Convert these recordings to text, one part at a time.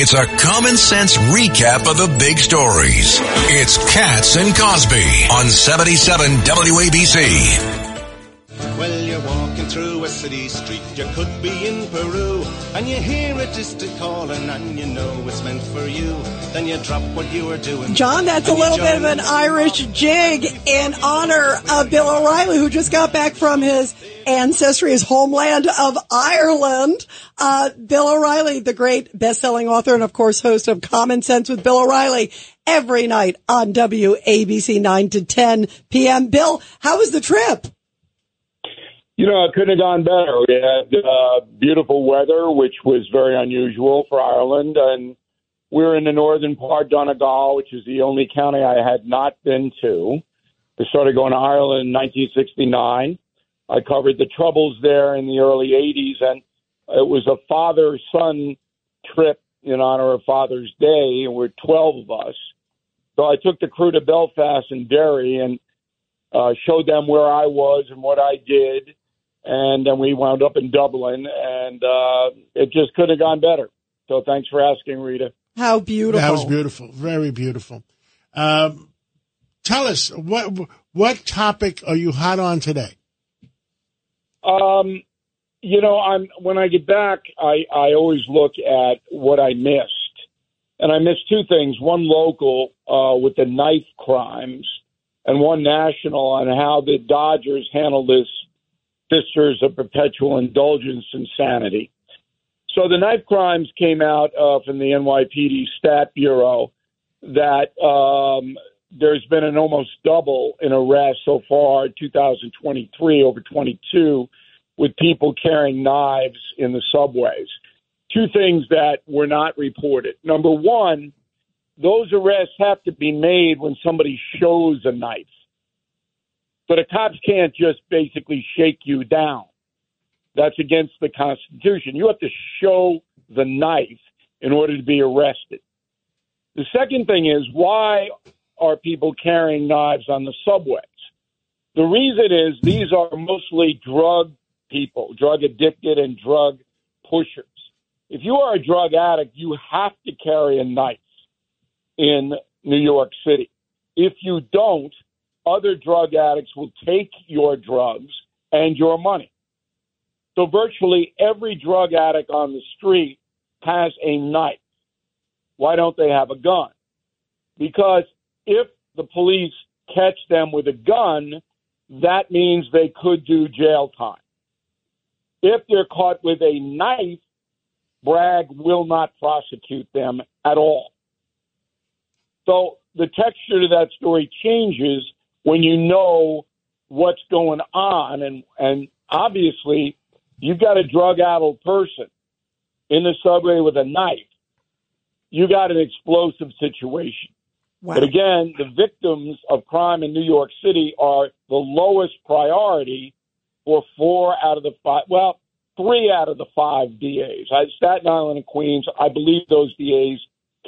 It's a common sense recap of the big stories. It's Cats and Cosby on 77 WABC. A city street, you could be in Peru, and you hear a distant calling, and you know it's meant for you. Then you drop what you were doing. John, that's a little bit of an Irish jig in honor of Bill O'Reilly, who just got back from his ancestry, his homeland of Ireland. Uh, Bill O'Reilly, the great best-selling author and of course host of Common Sense with Bill O'Reilly every night on WABC 9 to 10 p.m. Bill, how was the trip? You know, it couldn't have gone better. We had uh, beautiful weather, which was very unusual for Ireland, and we were in the northern part, Donegal, which is the only county I had not been to. I started going to Ireland in 1969. I covered the troubles there in the early 80s, and it was a father-son trip in honor of Father's Day, and we're 12 of us. So I took the crew to Belfast and Derry and uh, showed them where I was and what I did and then we wound up in Dublin, and uh, it just could have gone better. So thanks for asking, Rita. How beautiful. That was beautiful, very beautiful. Um, tell us what what topic are you hot on today? Um, you know, I'm when I get back, I I always look at what I missed, and I missed two things: one local uh, with the knife crimes, and one national on how the Dodgers handled this Sisters of Perpetual Indulgence Insanity. So the knife crimes came out uh, from the NYPD Stat Bureau that um, there's been an almost double in arrests so far, 2023 over 22, with people carrying knives in the subways. Two things that were not reported. Number one, those arrests have to be made when somebody shows a knife. So the cops can't just basically shake you down. That's against the Constitution. You have to show the knife in order to be arrested. The second thing is why are people carrying knives on the subways? The reason is these are mostly drug people, drug addicted and drug pushers. If you are a drug addict, you have to carry a knife in New York City. If you don't, other drug addicts will take your drugs and your money. So virtually every drug addict on the street has a knife. Why don't they have a gun? Because if the police catch them with a gun, that means they could do jail time. If they're caught with a knife, Bragg will not prosecute them at all. So the texture to that story changes when you know what's going on. And and obviously you've got a drug addled person in the subway with a knife. You got an explosive situation. Wow. but again the victims of crime in new york city are the lowest priority for four out of the five well three out of the five das I, staten island and queens i believe those das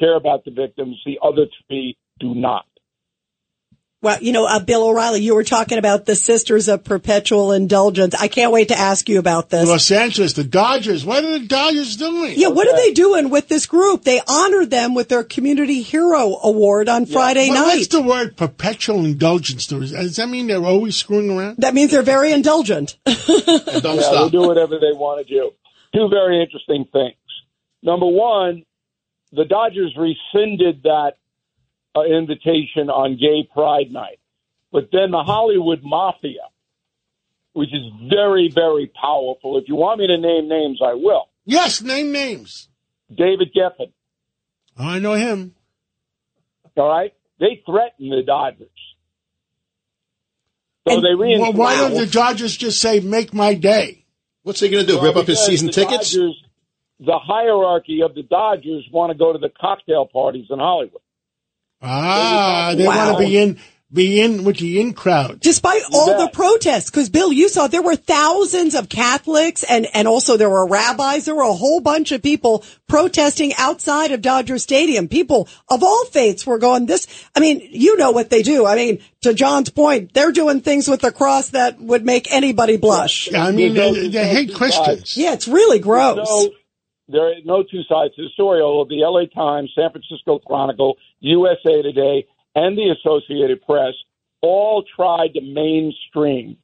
care about the victims. The other three do not Well, you know, uh, Bill O'Reilly, you were talking about the Sisters of Perpetual Indulgence. I can't wait to ask you about this. Los Angeles, the Dodgers. What are the Dodgers doing? yeah, what are they doing with this group? They honored them with their Community Hero Award on Friday What- night. What's the word perpetual indulgence? Does does that mean they're always screwing around? that means they're very indulgent. And don't Yeah, stop. they do whatever they want to do. Two very interesting things. Number one, the Dodgers rescinded that uh, invitation on Gay Pride Night, but then the Hollywood Mafia, which is very, very powerful. If you want me to name names, I will. Yes, name names. David Geffen. Oh, I know him. All right, they threatened the Dodgers. So And they rein- Well, why don't the Dodgers just say, make my day? What's he going to do? Well, Rip up his season the tickets? Dodgers, the hierarchy of the Dodgers want to go to the cocktail parties in Hollywood. Ah, they Wow. want to be in, be in with the in crowd. Despite all bet. the protests, because Bill, you saw there were thousands of Catholics and, and also there were rabbis. There were a whole bunch of people protesting outside of Dodger Stadium. People of all faiths were going this. I mean, you know what they do. I mean, to John's point, they're doing things with the cross that would make anybody blush. Yeah, I mean, There's they, no- they hate Christians. Yeah, it's really gross. There are no two sides to the story. Although the L.A. Times, San Francisco Chronicle, USA Today, and the Associated Press all tried to mainstream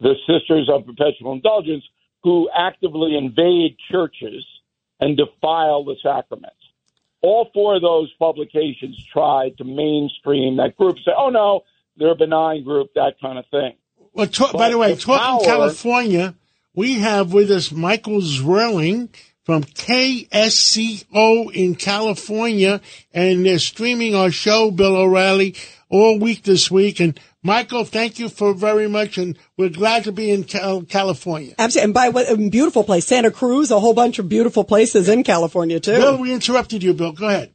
the Sisters of Perpetual Indulgence, who actively invade churches and defile the sacraments. All four of those publications tried to mainstream that group, say, "Oh no, they're a benign group," that kind of thing. Well, ta- by the way, the talking power- California, we have with us Michael Zwerling from KSCO in California, and they're streaming our show, Bill O'Reilly, all week this week. And Michael, thank you for very much, and we're glad to be in Cal- California. Absolutely. And by what a beautiful place, Santa Cruz, a whole bunch of beautiful places in California too. Bill, we interrupted you, Bill. Go ahead.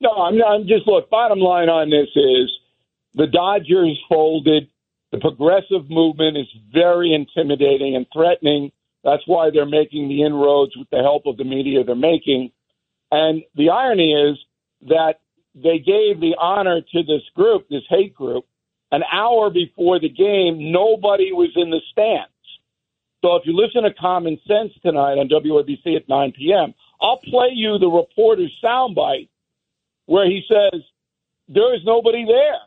No, I'm, I'm just look. Bottom line on this is the Dodgers folded. The progressive movement is very intimidating and threatening. That's why they're making the inroads with the help of the media they're making. And the irony is that they gave the honor to this group, this hate group, an hour before the game. Nobody was in the stands. So if you listen to Common Sense tonight on WABC at 9 p.m., I'll play you the reporter's soundbite where he says there is nobody there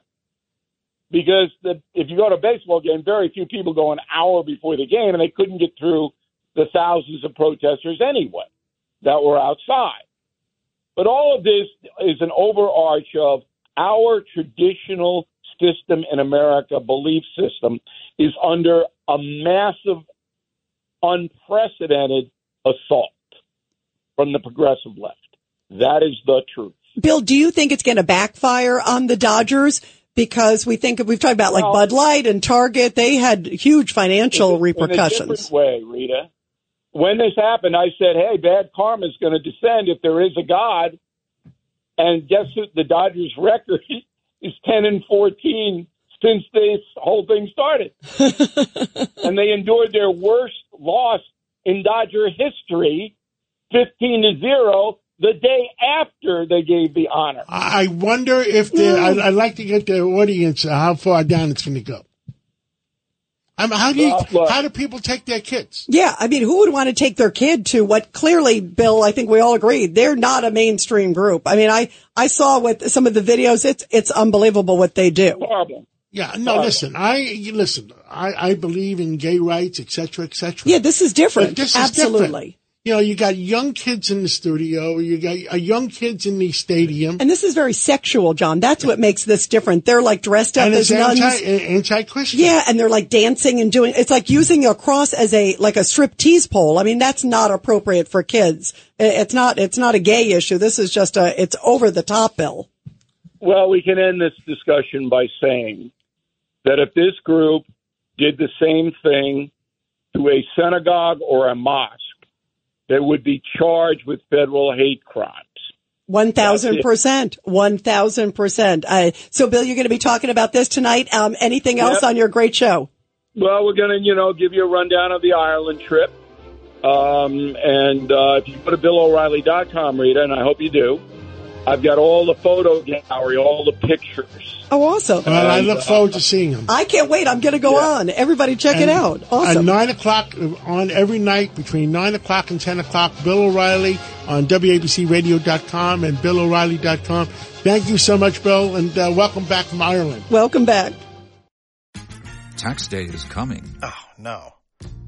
because the, if you go to a baseball game, very few people go an hour before the game, and they couldn't get through the thousands of protesters anyway that were outside. But all of this is an overarch of our traditional system in America, belief system, is under a massive, unprecedented assault from the progressive left. That is the truth. Bill, do you think it's going to backfire on the Dodgers? Because we think we've talked about like Well- Bud Light and Target, they had huge financial in a- In a repercussions. different way, Rita. When this happened, I said, "Hey, bad karma is going to descend if there is a God." And guess what? The Dodgers' record is ten and fourteen since this whole thing started, and they endured their worst loss in Dodger history, fifteen to zero, the day after they gave the honor. I I wonder if the I'd, I'd like to get the audience uh, how far down it's going to go. I mean, how do you, Well, look. how do people take their kids? Yeah, I mean, who would want to take their kid to what clearly, Bill, I think we all agree, they're not a mainstream group. I mean, I, I saw with some of the videos, it's, it's unbelievable what they do. Horrible. Yeah, no, Right. listen, I you listen, I, I believe in gay rights, etc., cetera, et cetera. Yeah, this is different. But this is Absolutely. different. You know, you got young kids in the studio, you got uh, young kids in the stadium, And this is very sexual, John. That's what makes this different. They're like dressed up and as it's nuns. anti anti Christian. Yeah, and they're like dancing and doing, it's like using a cross as a, like a strip tease pole. I mean, that's not appropriate for kids. It's not, it's not a gay issue. This is just a, it's over the top, Bill. Well, we can end this discussion by saying that if this group did the same thing to a synagogue or a mosque, they would be charged with federal hate crimes. One thousand percent, one thousand percent. So, Bill, you're going to be talking about this tonight. Um, anything else Yep. on your great show? Well, we're going to, you know, give you a rundown of the Ireland trip. Um, and uh, if you go to BillO'Reilly.com, Rita, and I hope you do, I've got all the photo gallery, all the pictures. Oh, awesome! Well, I look uh, forward to seeing them. I can't wait. I'm going to go Yeah. on. Everybody, check it And out. At Awesome. nine o'clock uh, on every night between nine o'clock and ten o'clock, Bill O'Reilly on WABCRadio.com and BillO'Reilly.com. Thank you so much, Bill, and uh, welcome back from Ireland. Welcome back. Tax day is coming. Oh, no.